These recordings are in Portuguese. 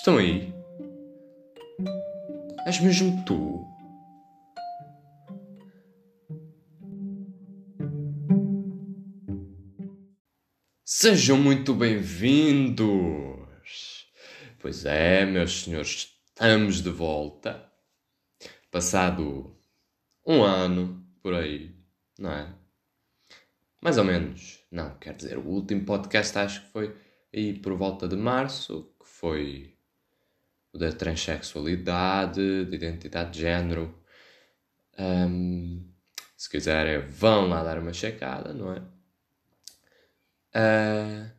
Estão aí? És mesmo tu? Sejam muito bem-vindos! Pois é, meus senhores, estamos de volta. Passado um ano por aí, não é? Mais ou menos. Não, quer dizer, o último podcast acho que foi aí por volta de março, que foi da transexualidade, de identidade de género. Um, se quiserem, vão lá dar uma checada, não é? Uh,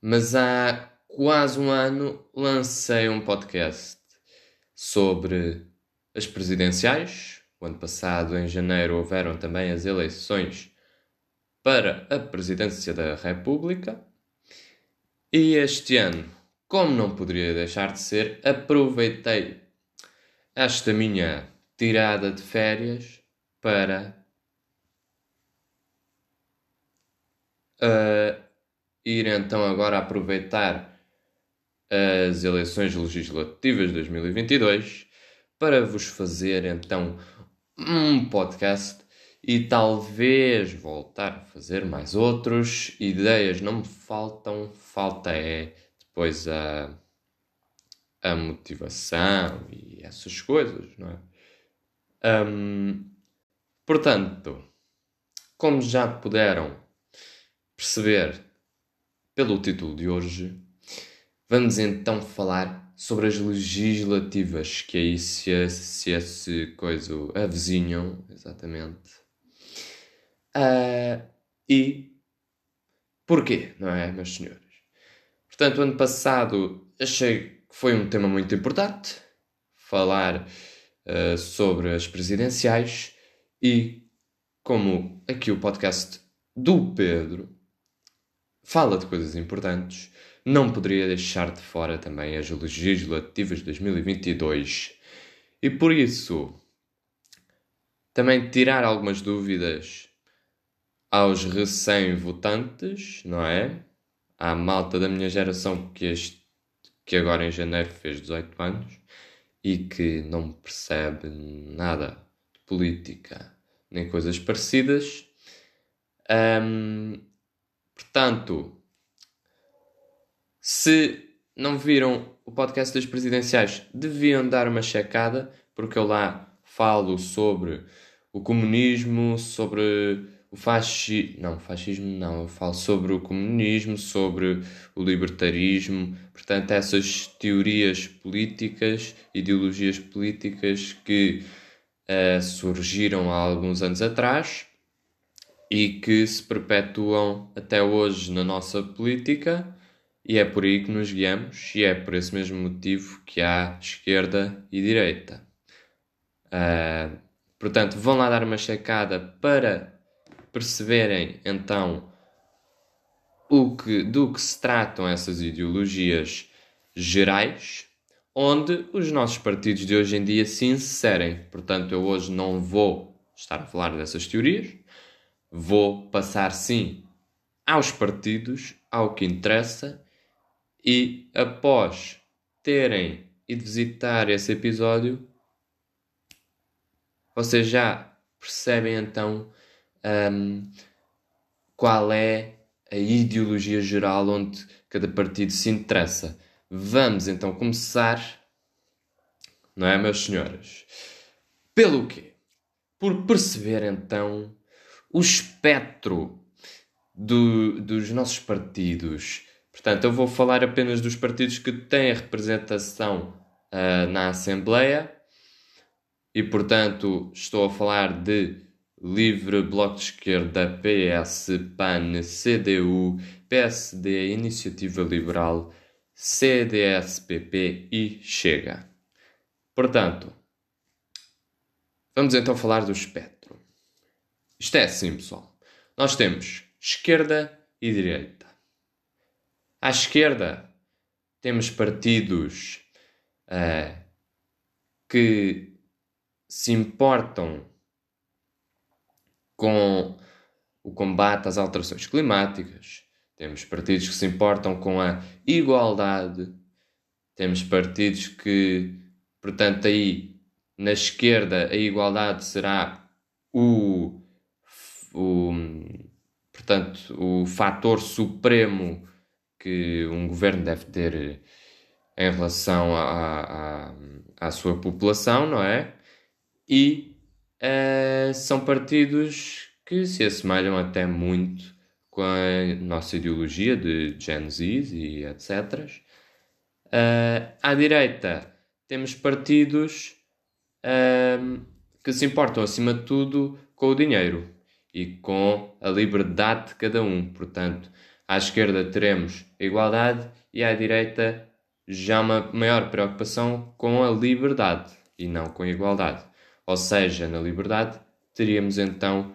mas há quase um ano lancei um podcast sobre as presidenciais. O ano passado, em janeiro, houveram também as eleições para a presidência da República. E este ano, como não poderia deixar de ser, aproveitei esta minha tirada de férias para uh, ir então agora aproveitar as eleições legislativas de 2022 para vos fazer então um podcast e talvez voltar a fazer mais outros. Ideias não me faltam, falta é depois a, a motivação e essas coisas, não é? Um, portanto, como já puderam perceber pelo título de hoje, vamos então falar sobre as legislativas que aí se, se esse coisa avizinham, exatamente. Uh, e porquê, não é, meus senhores? Portanto, ano passado achei que foi um tema muito importante falar uh, sobre as presidenciais e como aqui o podcast do Pedro fala de coisas importantes, não poderia deixar de fora também as legislativas de 2022. E por isso, também tirar algumas dúvidas aos recém-votantes, não é? À malta da minha geração que, este, que agora em janeiro fez 18 anos e que não percebe nada de política nem coisas parecidas. Um, portanto, se não viram o podcast das presidenciais, deviam dar uma checada, porque eu lá falo sobre o comunismo, sobre o fascismo. Não, fascismo não. Eu falo sobre o comunismo, sobre o libertarismo. Portanto, essas teorias políticas, ideologias políticas que uh, surgiram há alguns anos atrás e que se perpetuam até hoje na nossa política. E é por aí que nos guiamos, e é por esse mesmo motivo que há esquerda e direita. Uh, portanto, vão lá dar uma checada para perceberem então o que, do que se tratam essas ideologias gerais, onde os nossos partidos de hoje em dia se inserem. Portanto, eu hoje não vou estar a falar dessas teorias, vou passar sim aos partidos, ao que interessa, e após terem ido visitar esse episódio, vocês já percebem então um, qual é a ideologia geral onde cada partido se interessa. Vamos então começar, não é, meus senhores? Pelo quê? Por perceber então o espectro do, dos nossos partidos. Portanto, eu vou falar apenas dos partidos que têm representação uh, na Assembleia e, portanto, estou a falar de Livre, Bloco de Esquerda, PS, PAN, CDU, PSD, Iniciativa Liberal, CDS-PP e Chega. Portanto, vamos então falar do espectro. Isto é assim, pessoal. Nós temos esquerda e direita. À esquerda, temos partidos uh, que se importam com o combate às alterações climáticas, temos partidos que se importam com a igualdade, temos partidos que, portanto, aí na esquerda a igualdade será o, o portanto, o fator supremo que um governo deve ter em relação à, à, à sua população, não é? E uh, são partidos que se assemelham até muito com a nossa ideologia de Gen Z e etc. Uh, eh, à direita temos partidos uh, que se importam acima de tudo com o dinheiro e com a liberdade de cada um. Portanto, à esquerda teremos a igualdade e à direita já uma maior preocupação com a liberdade e não com a igualdade. Ou seja, na liberdade teríamos então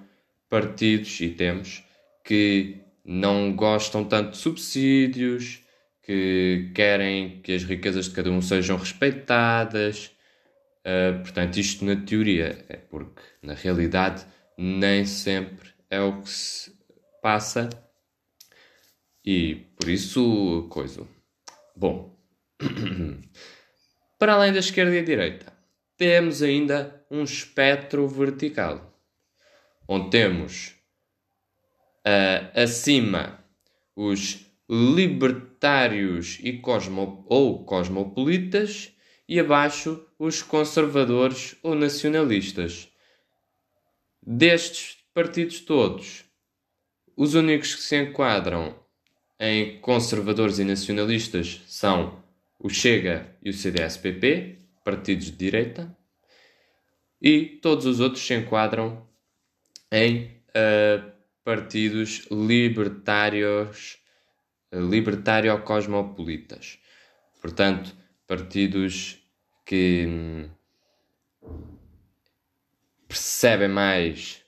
partidos e temos que não gostam tanto de subsídios, que querem que as riquezas de cada um sejam respeitadas. Uh, portanto, isto na teoria é porque na realidade nem sempre é o que se passa e por isso coisa. Bom, para além da esquerda e da direita, temos ainda um espectro vertical, onde temos uh, acima os libertários e cosmo, ou cosmopolitas e abaixo os conservadores ou nacionalistas. Destes partidos todos, os únicos que se enquadram em conservadores e nacionalistas são o Chega e o CDS-PP, partidos de direita, e todos os outros se enquadram em uh, partidos libertários, libertário-cosmopolitas. Portanto, partidos que hum, percebem mais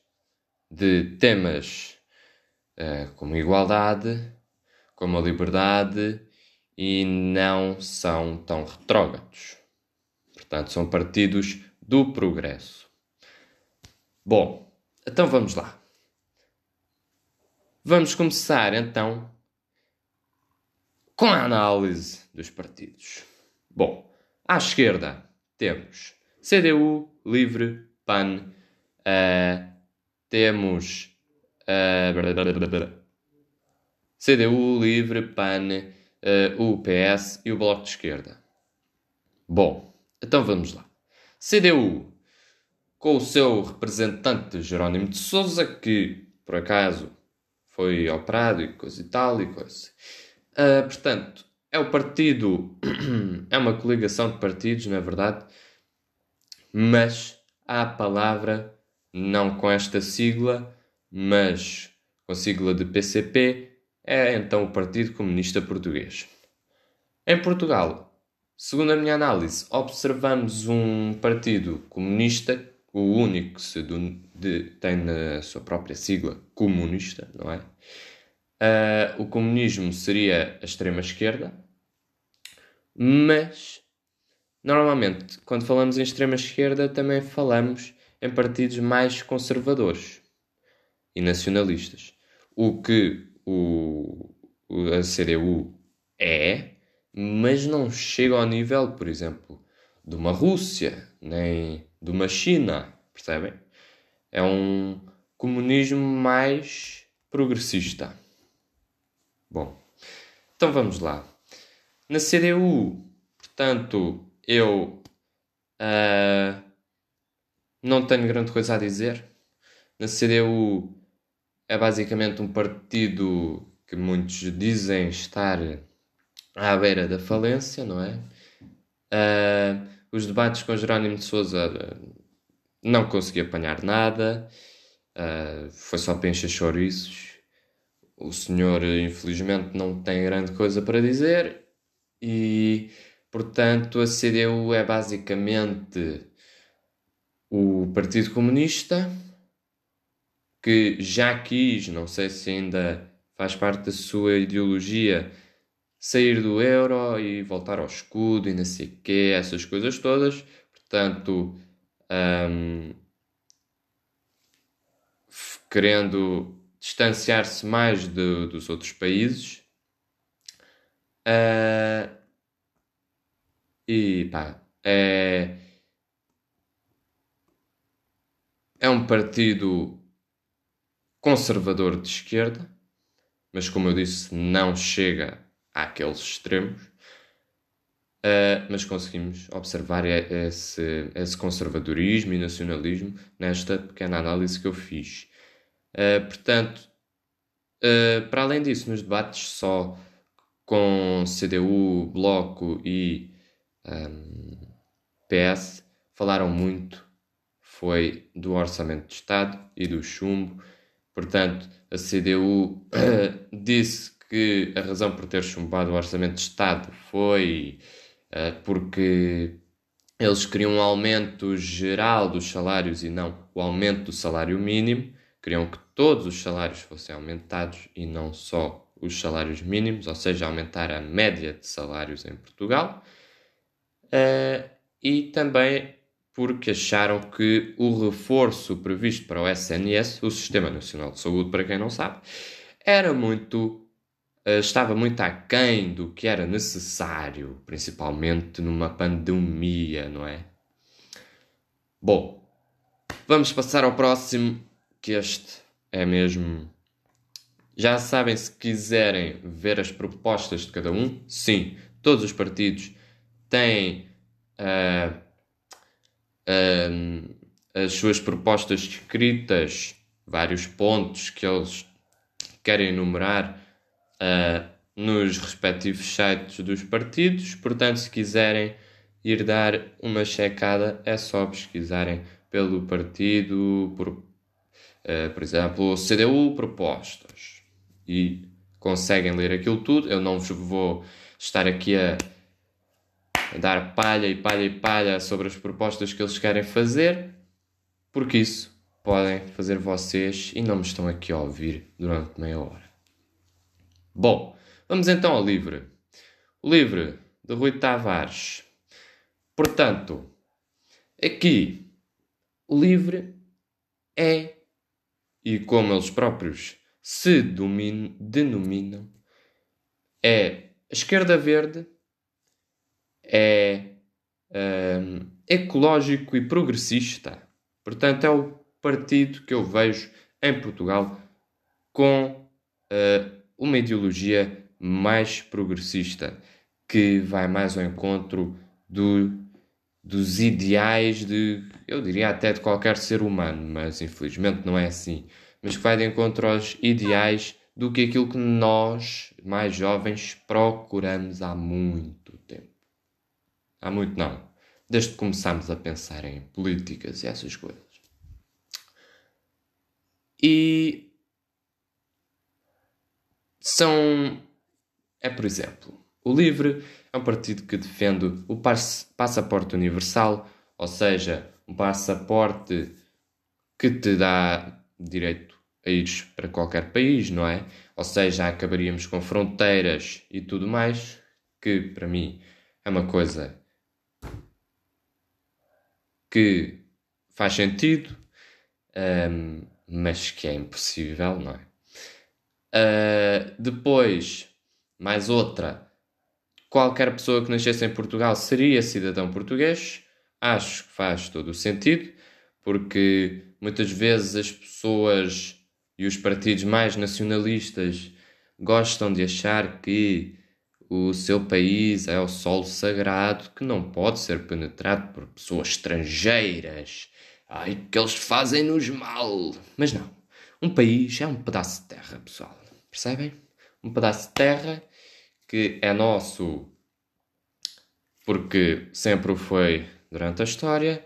de temas uh, como igualdade, como a liberdade e não são tão retrógrados. Portanto, são partidos do progresso. Bom, então vamos lá. Vamos começar então com a análise dos partidos. Bom, à esquerda temos CDU, Livre, PAN, uh, temos uh, CDU, Livre, PAN, uh, o PS e o Bloco de Esquerda. Bom, então vamos lá. CDU, com o seu representante Jerónimo de Souza, que por acaso foi operado e coisa e tal e coisa. Uh, portanto, é o partido, é uma coligação de partidos, na é verdade, mas há a palavra, não com esta sigla, mas com a sigla de PCP, é então o Partido Comunista Português. Em Portugal, segundo a minha análise, observamos um partido comunista, o único que se de, tem na sua própria sigla comunista, não é? Uh, o comunismo seria a extrema-esquerda, mas normalmente, quando falamos em extrema-esquerda, também falamos em partidos mais conservadores e nacionalistas. O que o, a CDU é, mas não chega ao nível, por exemplo, de uma Rússia, nem de uma China, percebem? É um comunismo mais progressista. Bom, então vamos lá. Na CDU, portanto, eu uh, não tenho grande coisa a dizer. Na CDU é basicamente um partido que muitos dizem estar à beira da falência, não é? Uh, os debates com Jerónimo de Souza não consegui apanhar nada, uh, foi só para encher chouriços. O senhor, infelizmente, não tem grande coisa para dizer e, portanto, a CDU é basicamente o Partido Comunista que já quis, não sei se ainda faz parte da sua ideologia, sair do euro e voltar ao escudo e não sei o quê, essas coisas todas. Portanto, um, querendo distanciar-se mais de, dos outros países. Uh, E pá, é. É um partido conservador de esquerda, mas como eu disse, não chega àqueles extremos. Uh, mas conseguimos observar esse, esse, conservadorismo e nacionalismo nesta pequena análise que eu fiz. Uh, portanto, uh, para além disso, nos debates só com CDU, Bloco e um, PS, falaram muito foi do Orçamento de Estado e do chumbo. Portanto, a CDU disse que a razão por ter chumbado o Orçamento de Estado foi uh, porque eles queriam um aumento geral dos salários e não o aumento do salário mínimo. Queriam que todos os salários fossem aumentados e não só os salários mínimos, ou seja, aumentar a média de salários em Portugal, uh, e também porque acharam que o reforço previsto para o SNS, o Sistema Nacional de Saúde, para quem não sabe, era muito estava muito aquém do que era necessário, principalmente numa pandemia, não é? Bom, vamos passar ao próximo, que este é mesmo já sabem se quiserem ver as propostas de cada um? Sim, todos os partidos têm uh, uh, as suas propostas escritas, vários pontos que eles querem enumerar uh, nos respectivos sites dos partidos. Portanto, se quiserem ir dar uma checada, é só pesquisarem pelo partido, por, por exemplo, CDU Propostas e conseguem ler aquilo tudo. Eu não vos vou estar aqui a dar palha e palha e palha sobre as propostas que eles querem fazer, porque isso podem fazer vocês e não me estão aqui a ouvir durante meia hora. Bom, vamos então ao livro. O livro de Rui Tavares. Portanto, aqui o livro é, e como eles próprios se denominam é a esquerda verde, é um, ecológico e progressista. Portanto, é o partido que eu vejo em Portugal com uh, uma ideologia mais progressista, que vai mais ao encontro do, dos ideais de, eu diria até de qualquer ser humano, mas infelizmente não é assim mas que vai de encontro aos ideais do que aquilo que nós, mais jovens, procuramos há muito tempo. Há muito não. Desde que começámos a pensar em políticas e essas coisas. E são. É, por exemplo, o LIVRE é um partido que defende o passaporte universal, ou seja, um passaporte que te dá direito a ir para qualquer país, não é? Ou seja, acabaríamos com fronteiras e tudo mais, que para mim é uma coisa que faz sentido, um, mas que é impossível, não é? Uh, depois, mais outra, qualquer pessoa que nascesse em Portugal seria cidadão português. Acho que faz todo o sentido, porque muitas vezes as pessoas e os partidos mais nacionalistas gostam de achar que o seu país é o solo sagrado que não pode ser penetrado por pessoas estrangeiras. Ai, que eles fazem-nos mal. Mas não. Um país é um pedaço de terra, pessoal. Percebem? Um pedaço de terra que é nosso porque sempre o foi durante a história.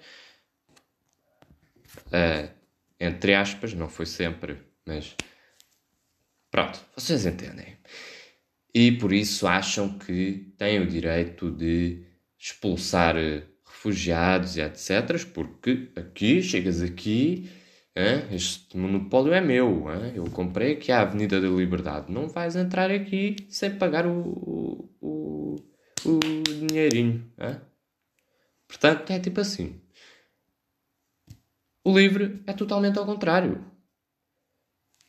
Uh, entre aspas, não foi sempre mas pronto, vocês entendem. E por isso acham que têm o direito de expulsar refugiados e etc. Porque aqui, chegas aqui, este monopólio é meu. Hein, eu comprei aqui a Avenida da Liberdade. Não vais entrar aqui sem pagar o, o, o dinheirinho. Hein? Portanto, é tipo assim. O livre é totalmente ao contrário.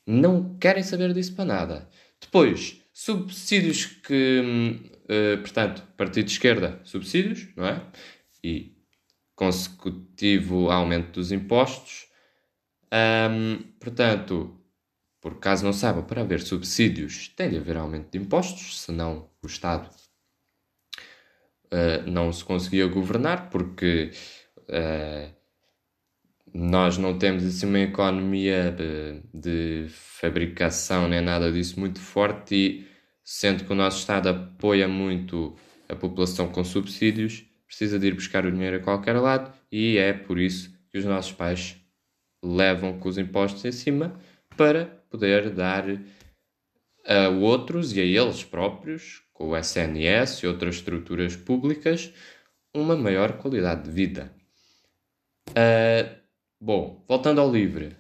Não querem saber disso para nada. Depois, subsídios que hum, uh, portanto, partido de esquerda, subsídios, não é? E consecutivo aumento dos impostos. Um, portanto, por caso não saiba, para haver subsídios tem de haver aumento de impostos, senão o Estado uh, não se conseguia governar, porque uh, nós não temos assim uma economia de, de, fabricação nem nada disso muito forte e sendo que o nosso Estado apoia muito a população com subsídios, precisa de ir buscar o dinheiro a qualquer lado e é por isso que os nossos pais levam com os impostos em cima para poder dar a outros e a eles próprios, com o SNS e outras estruturas públicas, uma maior qualidade de vida. Uh, bom, voltando ao livre.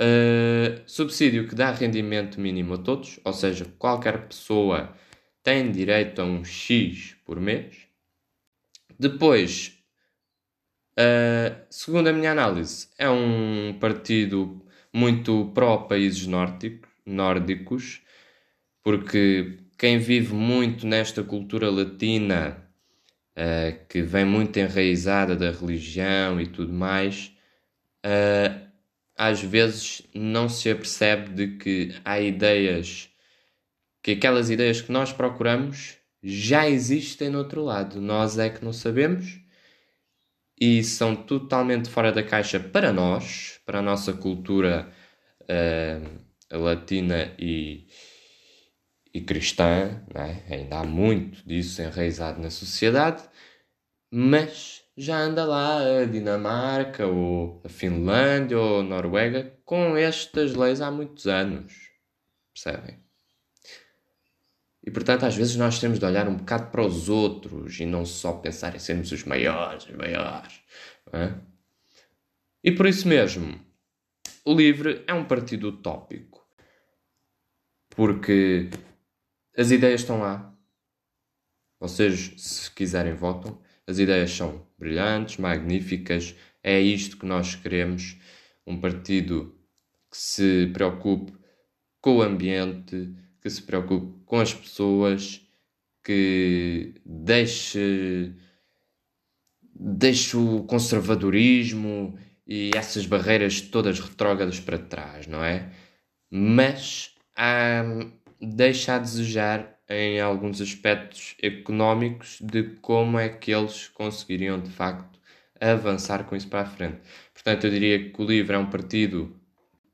Uh, subsídio que dá rendimento mínimo a todos, ou seja, qualquer pessoa tem direito a um X por mês. Depois, uh, segundo a minha análise, é um partido muito pró-países nórdicos, porque quem vive muito nesta cultura latina, uh, que vem muito enraizada da religião e tudo mais, uh, às vezes não se apercebe de que há ideias, que aquelas ideias que nós procuramos já existem no outro lado. Nós é que não sabemos e são totalmente fora da caixa para nós, para a nossa cultura uh, latina e, e cristã. É? Ainda há muito disso enraizado na sociedade, mas já anda lá a Dinamarca, ou a Finlândia, ou a Noruega com estas leis há muitos anos. Percebem? E portanto, às vezes nós temos de olhar um bocado para os outros e não só pensar em sermos os maiores, os maiores. É? E por isso mesmo, o LIVRE é um partido utópico. Porque as ideias estão lá. Vocês, se quiserem, votam. As ideias são brilhantes, magníficas. É isto que nós queremos. Um partido que se preocupe com o ambiente, que se preocupe com as pessoas, que deixe, deixe o conservadorismo e essas barreiras todas retrógradas para trás, não é? Mas hum, deixa a desejar em alguns aspectos económicos de como é que eles conseguiriam de facto avançar com isso para a frente. Portanto, eu diria que o livro é um partido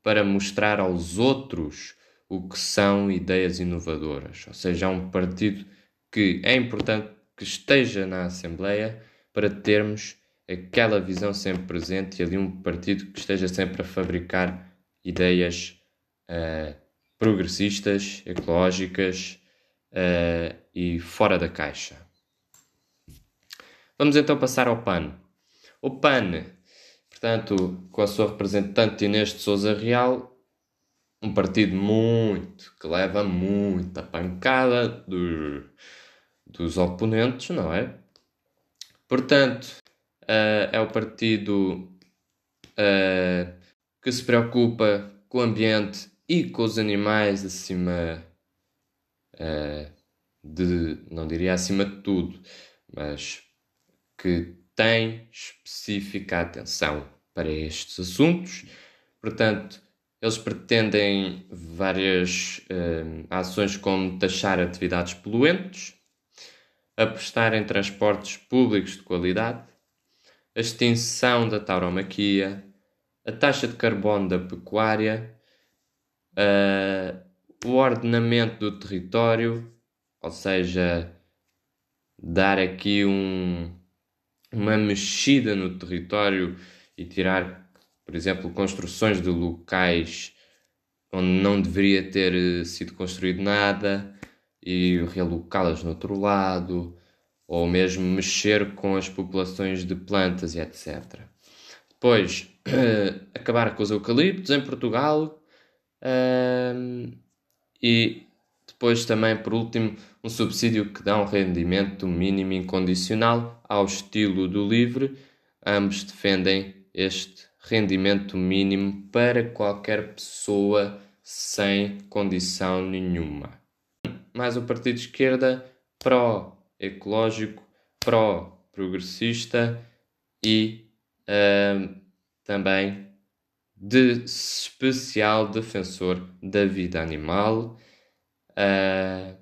para mostrar aos outros o que são ideias inovadoras. Ou seja, é um partido que é importante que esteja na Assembleia para termos aquela visão sempre presente e ali um partido que esteja sempre a fabricar ideias uh, progressistas, ecológicas uh, e fora da caixa. Vamos então passar ao PAN. O PAN, portanto, com a sua representante Inês de Souza Real, um partido muito, que leva muita pancada dos, dos oponentes, não é? Portanto, uh, é o partido uh, que se preocupa com o ambiente e com os animais acima uh, de, não diria acima de tudo, mas que tem específica atenção para estes assuntos. Portanto, eles pretendem várias uh, ações como taxar atividades poluentes, apostar em transportes públicos de qualidade, a extinção da tauromaquia, a taxa de carbono da pecuária, uh, o ordenamento do território, ou seja, dar aqui um, uma mexida no território e tirar por exemplo, construções de locais onde não deveria ter eh, sido construído nada e realocá-las no outro lado, ou mesmo mexer com as populações de plantas e etc. Depois, acabar com os eucaliptos em Portugal e depois também, por último, um subsídio que dá um rendimento mínimo incondicional ao estilo do LIVRE. Ambos defendem este rendimento mínimo para qualquer pessoa sem condição nenhuma. mais um partido de esquerda pró-ecológico, pró-progressista e uh, também de especial defensor da vida animal. Uh,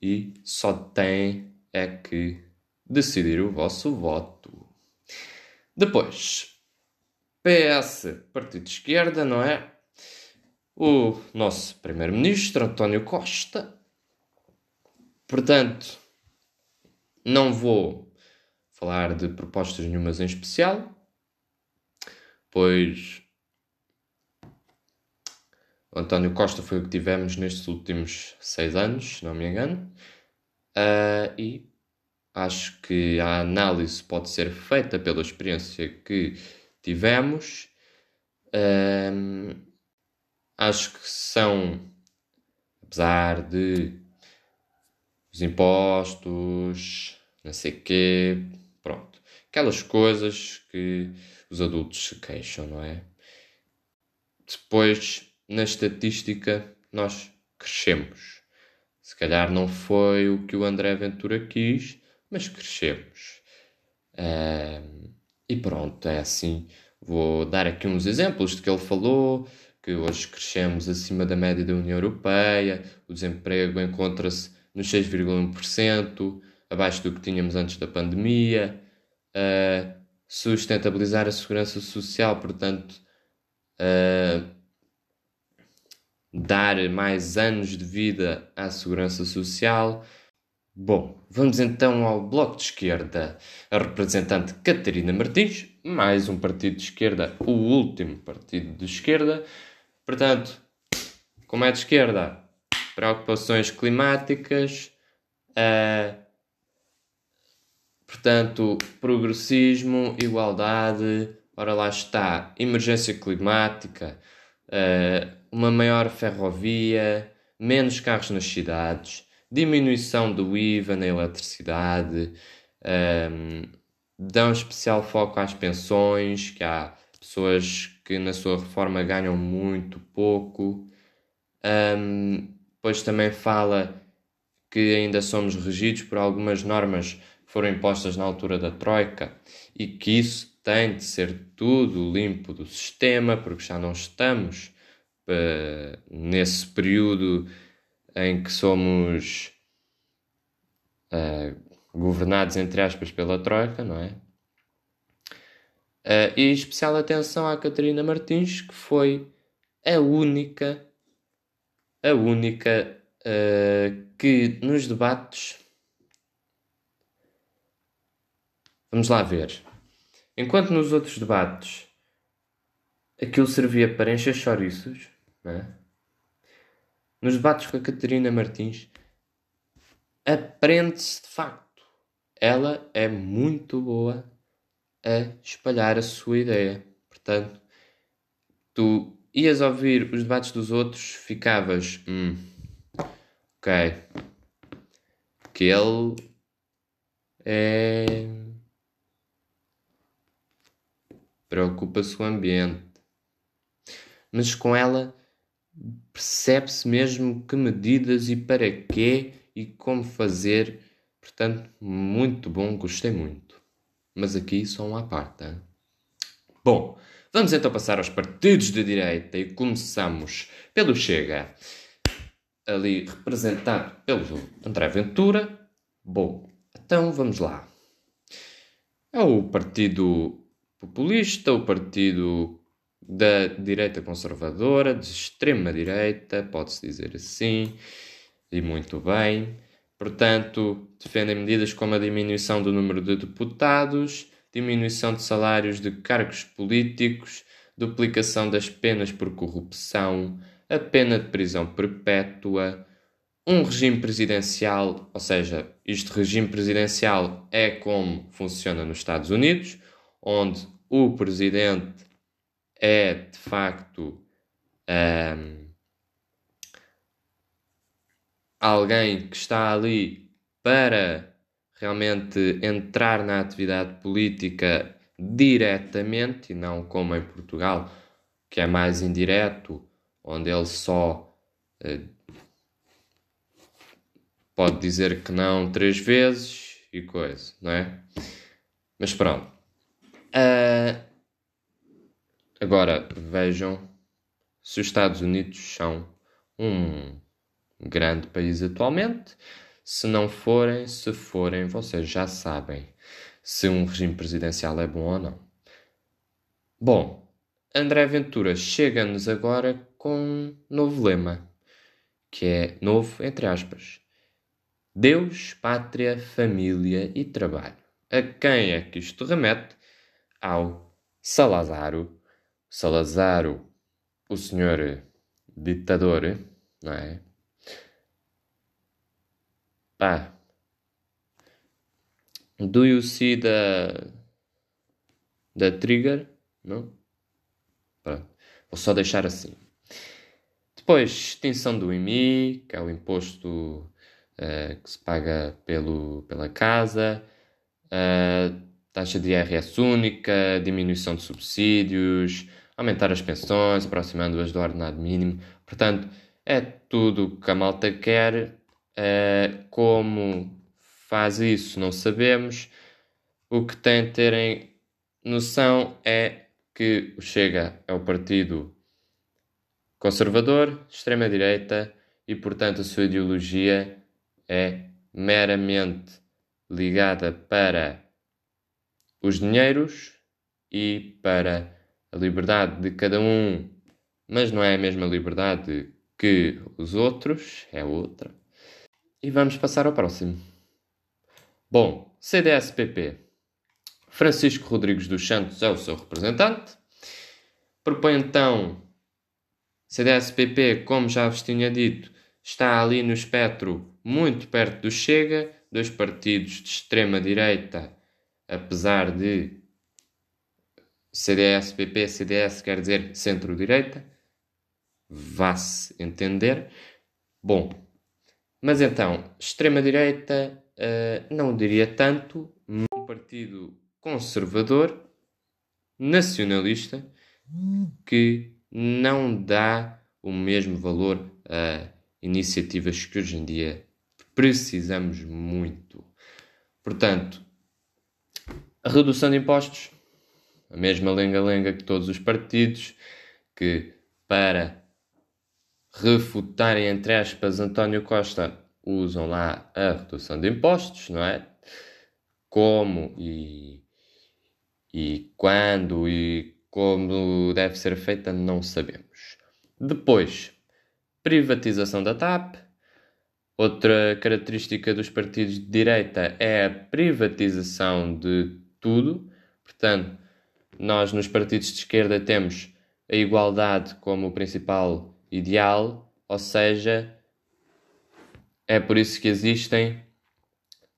e só tem é que decidir o vosso voto. Depois, PS, Partido de Esquerda, não é? O nosso Primeiro-Ministro, António Costa. Portanto, não vou falar de propostas nenhumas em especial, pois António Costa foi o que tivemos nestes últimos seis anos, se não me engano. Uh, e acho que a análise pode ser feita pela experiência que tivemos. Uh, acho que são, apesar de os impostos, não sei quê, pronto, aquelas coisas que os adultos se queixam, não é? Depois na estatística nós crescemos. Se calhar não foi o que o André Ventura quis, mas crescemos. E pronto, é assim. Vou dar aqui uns exemplos de que ele falou, que hoje crescemos acima da média da União Europeia, o desemprego encontra-se nos 6,1%, abaixo do que tínhamos antes da pandemia, uh, sustentabilizar a segurança social, portanto, uh, dar mais anos de vida à segurança social. Bom, vamos então ao Bloco de Esquerda. A representante Catarina Martins, mais um partido de esquerda, o último partido de esquerda. Portanto, como é de esquerda, preocupações climáticas, uh, portanto, progressismo, igualdade, ora lá está, emergência climática, uh, uma maior ferrovia, menos carros nas cidades, diminuição do IVA na eletricidade, um, dão especial foco às pensões, que há pessoas que na sua reforma ganham muito pouco. Um, depois também fala que ainda somos regidos por algumas normas que foram impostas na altura da Troika e que isso tem de ser tudo limpo do sistema, porque já não estamos uh, nesse período em que somos uh, governados, entre aspas, pela Troika, não é? Uh, e especial atenção à Catarina Martins, que foi a única, a única uh, que nos debates. Vamos lá ver. Enquanto nos outros debates aquilo servia para encher chouriços, é? Nos debates com a Catarina Martins, aprende-se de facto. Ela é muito boa a espalhar a sua ideia. Portanto, tu ias ouvir os debates dos outros, ficavas, hum, ok, que ele é. preocupa-se o ambiente mas com ela percebe-se mesmo que medidas e para quê e como fazer. Portanto, muito bom, gostei muito. Mas aqui só um à parte. Hein? Bom, vamos então passar aos partidos de direita e começamos pelo Chega, ali representado pelo André Ventura. Bom, então vamos lá. É o Partido Populista, o Partido da direita conservadora, de extrema direita, pode-se dizer assim, e muito bem. Portanto, defendem medidas como a diminuição do número de deputados, diminuição de salários de cargos políticos, duplicação das penas por corrupção, a pena de prisão perpétua, um regime presidencial, ou seja, este regime presidencial é como funciona nos Estados Unidos, onde o presidente é de facto um, alguém que está ali para realmente entrar na atividade política diretamente e não como em Portugal, que é mais indireto, onde ele só uh, pode dizer que não três vezes e coisa, não é? Mas pronto. Uh, agora vejam se os Estados Unidos são um grande país atualmente. Se não forem, se forem, vocês já sabem se um regime presidencial é bom ou não. Bom, André Ventura chega-nos agora com um novo lema, que é novo entre aspas. Deus, pátria, família e trabalho. A quem é que isto remete? Ao Salazaro. Salazaro, o senhor ditador, não é? Pá. Do you see the, the trigger? Não? Pronto. Vou só deixar assim. Depois, extinção do IMI, que é o imposto uh, que se paga pelo, pela casa, uh, taxa de IRS única, diminuição de subsídios, aumentar as pensões, aproximando-as do ordenado mínimo. Portanto, é tudo o que a malta quer. Uh, como faz isso, não sabemos. O que tem de terem noção é que o Chega é o partido conservador, extrema-direita e, portanto, a sua ideologia é meramente ligada para os dinheiros e para a liberdade de cada um, mas não é a mesma liberdade que os outros, é outra. E vamos passar ao próximo. Bom, CDS-PP. Francisco Rodrigues dos Santos é o seu representante. Propõe então CDS-PP, como já vos tinha dito, está ali no espectro muito perto do Chega, dois partidos de extrema-direita, apesar de CDS-PP, CDS quer dizer centro-direita, vá-se entender. Bom, mas então, extrema-direita, uh, não diria tanto, um partido conservador, nacionalista, que não dá o mesmo valor a iniciativas que hoje em dia precisamos muito. Portanto, redução de impostos, a mesma lenga-lenga que todos os partidos, que para refutarem, entre aspas, António Costa, usam lá a redução de impostos, não é? Como e e quando e como deve ser feita, não sabemos. Depois, privatização da TAP. Outra característica dos partidos de direita é a privatização de tudo. Portanto, nós nos partidos de esquerda temos a igualdade como o principal ideal, ou seja, é por isso que existem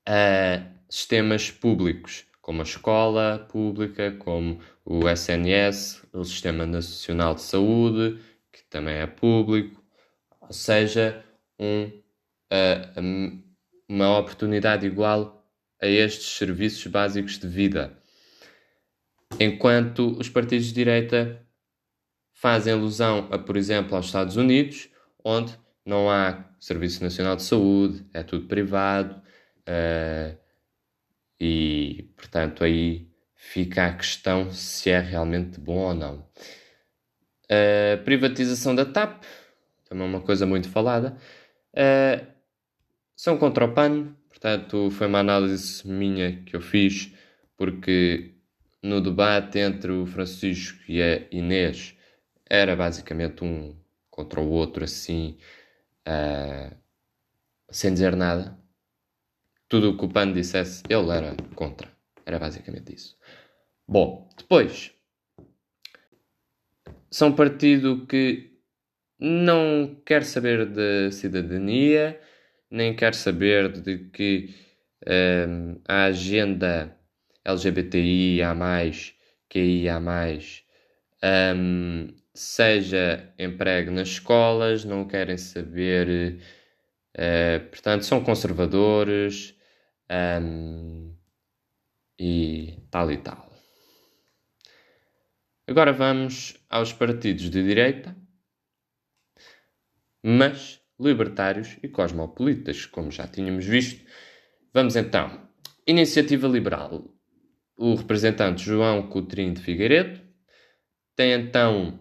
uh, sistemas públicos como a escola pública, como o SNS, o Sistema Nacional de Saúde, que também é público, ou seja, um, uh, uma oportunidade igual a estes serviços básicos de vida. Enquanto os partidos de direita fazem alusão a, por exemplo, aos Estados Unidos, onde não há Serviço Nacional de Saúde, é tudo privado, uh, e, portanto, aí fica a questão se é realmente bom ou não. A privatização da TAP, também uma coisa muito falada, uh, são contra o PAN, portanto, foi uma análise minha que eu fiz, porque no debate entre o Francisco e a Inês era basicamente um contra o outro, assim, uh, sem dizer nada tudo o que o PAN dissesse, ele era contra. Era basicamente isso. Bom, depois. São partido que não quer saber de cidadania, nem quer saber de que um, a agenda LGBTI a mais, QI a mais, um, seja emprego nas escolas, não querem saber Uh, portanto, são conservadores um, e tal e tal. Agora vamos aos partidos de direita, mas libertários e cosmopolitas, como já tínhamos visto. Vamos então. Iniciativa Liberal. O representante João Coutrinho de Figueiredo. Tem então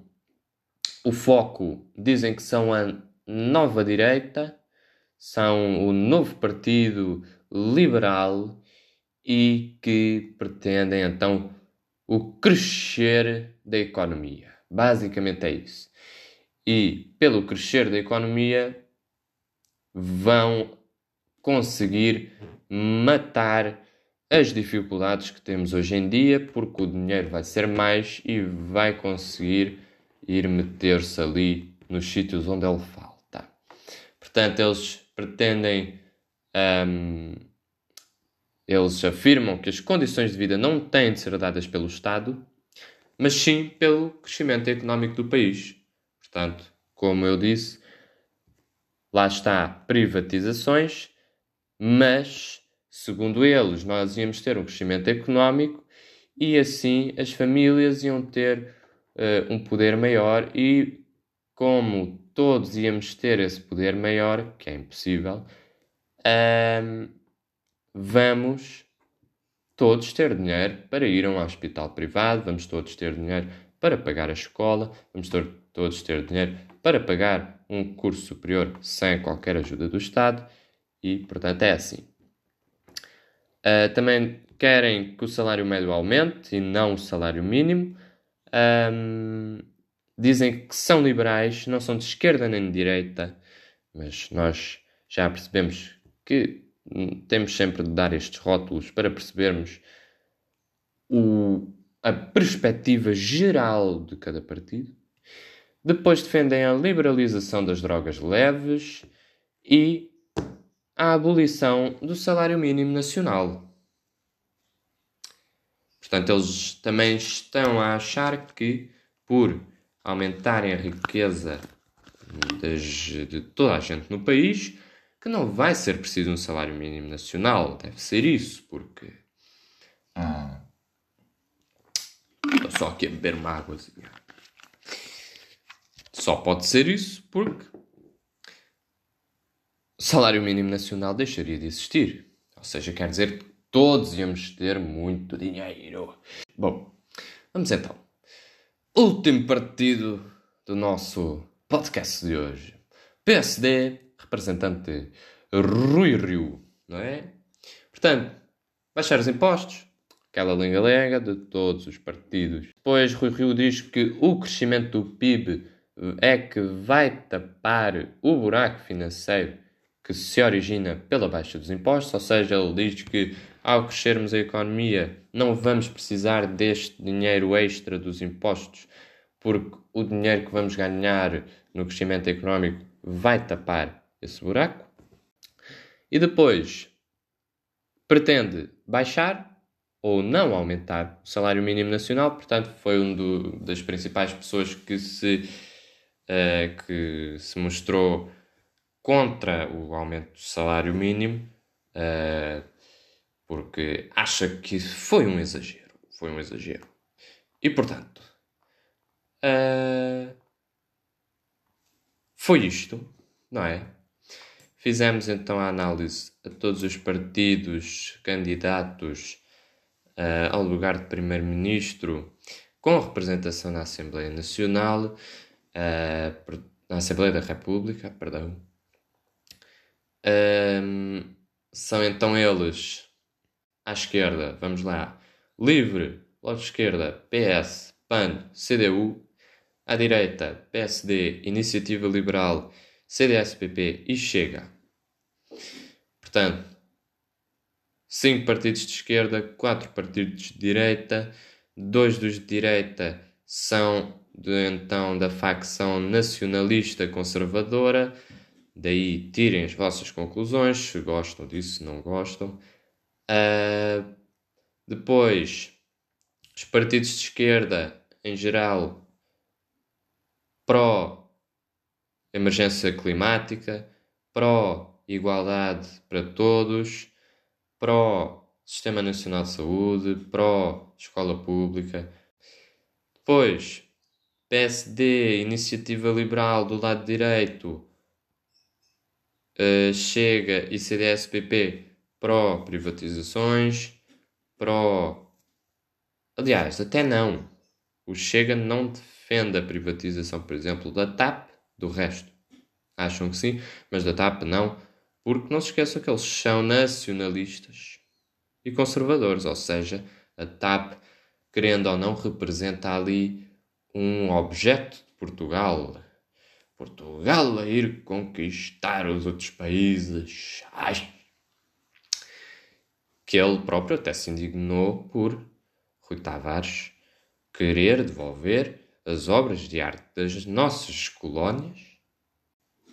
o foco, dizem que são a nova direita, são o novo partido liberal e que pretendem então o crescer da economia. Basicamente é isso. E pelo crescer da economia vão conseguir matar as dificuldades que temos hoje em dia, porque o dinheiro vai ser mais e vai conseguir ir meter-se ali nos sítios onde ele falta. Portanto, eles pretendem. Um, eles afirmam que as condições de vida não têm de ser dadas pelo Estado, mas sim pelo crescimento económico do país. Portanto, como eu disse, lá está privatizações, mas, segundo eles, nós íamos ter um crescimento económico e assim as famílias iam ter uh, um poder maior e, como todos íamos ter esse poder maior, que é impossível, um, vamos todos ter dinheiro para ir a um hospital privado, vamos todos ter dinheiro para pagar a escola, vamos ter, todos ter dinheiro para pagar um curso superior sem qualquer ajuda do Estado e, portanto, é assim. Uh, também querem que o salário médio aumente e não o salário mínimo. Um, dizem que são liberais, não são de esquerda nem de direita, mas nós já percebemos que temos sempre de dar estes rótulos para percebermos o, a perspectiva geral de cada partido. Depois defendem a liberalização das drogas leves e a abolição do salário mínimo nacional. Portanto, eles também estão a achar que, por aumentarem a riqueza das, de toda a gente no país, que não vai ser preciso um salário mínimo nacional. Deve ser isso, porque. Ah. Estou só aqui a beber uma águazinha. Só pode ser isso porque o salário mínimo nacional deixaria de existir. Ou seja, quer dizer que todos íamos ter muito dinheiro. Bom, vamos então. Último partido do nosso podcast de hoje. PSD representante Rui Rio, não é? Portanto, baixar os impostos, aquela lenga-lenga de todos os partidos. Depois, Rui Rio diz que o crescimento do PIB é que vai tapar o buraco financeiro que se origina pela baixa dos impostos, ou seja, ele diz que ao crescermos a economia não vamos precisar deste dinheiro extra dos impostos, porque o dinheiro que vamos ganhar no crescimento económico vai tapar esse buraco. E depois pretende baixar ou não aumentar o salário mínimo nacional, portanto, foi um do, das principais pessoas que se, uh, que se mostrou contra o aumento do salário mínimo, uh, porque acha que foi um exagero. Foi um exagero. E portanto, uh, foi isto, não é? Fizemos então a análise a todos os partidos candidatos uh, ao lugar de Primeiro-Ministro com representação na Assembleia Nacional, uh, na Assembleia da República, perdão. Uh, são então eles à esquerda, vamos lá, Livre, Bloco de Esquerda, PS, PAN, CDU, à direita, PSD, Iniciativa Liberal, CDS-PP e Chega. Portanto, cinco partidos de esquerda, quatro partidos de direita, dois dos de direita são de, então da facção nacionalista conservadora. Daí tirem as vossas conclusões, se gostam disso, se não gostam. Uh, depois, os partidos de esquerda, em geral, pró emergência climática, pró-igualdade para todos, pró-Sistema Nacional de Saúde, pró-escola pública. Depois, PSD, Iniciativa Liberal do lado direito, Uh, chega e CDS-PP pró-privatizações, pró... Aliás, até não. O Chega não defende a privatização, por exemplo, da TAP, do resto. Acham que sim, mas da TAP não, porque não se esqueçam que eles são nacionalistas e conservadores, ou seja, a TAP, querendo ou não, representa ali um objeto de Portugal. Portugal a ir conquistar os outros países. Ai. Que ele próprio até se indignou por Rui Tavares querer devolver as obras de arte das nossas colónias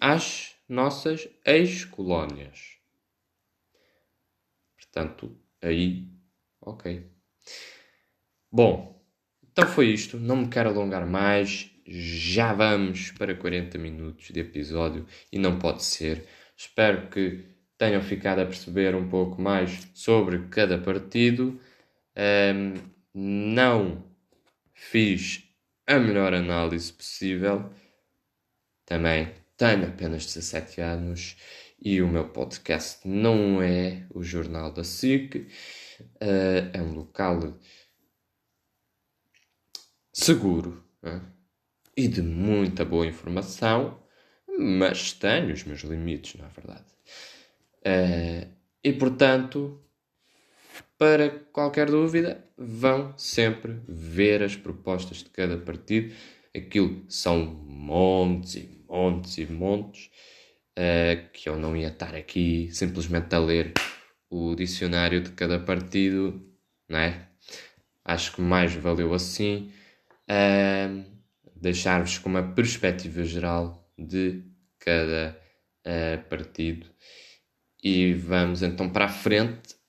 às nossas ex-colónias. Portanto, aí, ok. Bom, então foi isto. Não me quero alongar mais. Já vamos para 40 minutos de episódio e não pode ser. Espero que tenham ficado a perceber um pouco mais sobre cada partido. Um, não fiz a melhor análise possível. Também tenho apenas 17 anos e o meu podcast não é o Jornal da SIC, uh, é um local seguro uh, e de muita boa informação, mas tenho os meus limites, na é verdade. Uh, e portanto, para qualquer dúvida, vão sempre ver as propostas de cada partido. Aquilo são montes e montes e montes uh, que eu não ia estar aqui simplesmente a ler o dicionário de cada partido, não é? Acho que mais valeu assim uh, deixar-vos com uma perspectiva geral de cada uh, partido. E vamos então para a frente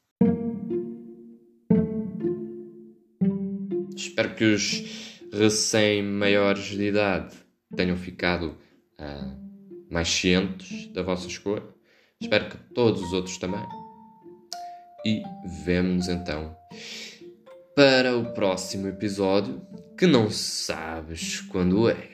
Espero que os recém-maiores de idade tenham ficado uh, mais cientes da vossa escolha. Espero que todos os outros também. E vemo-nos então para o próximo episódio, que não sabes quando é.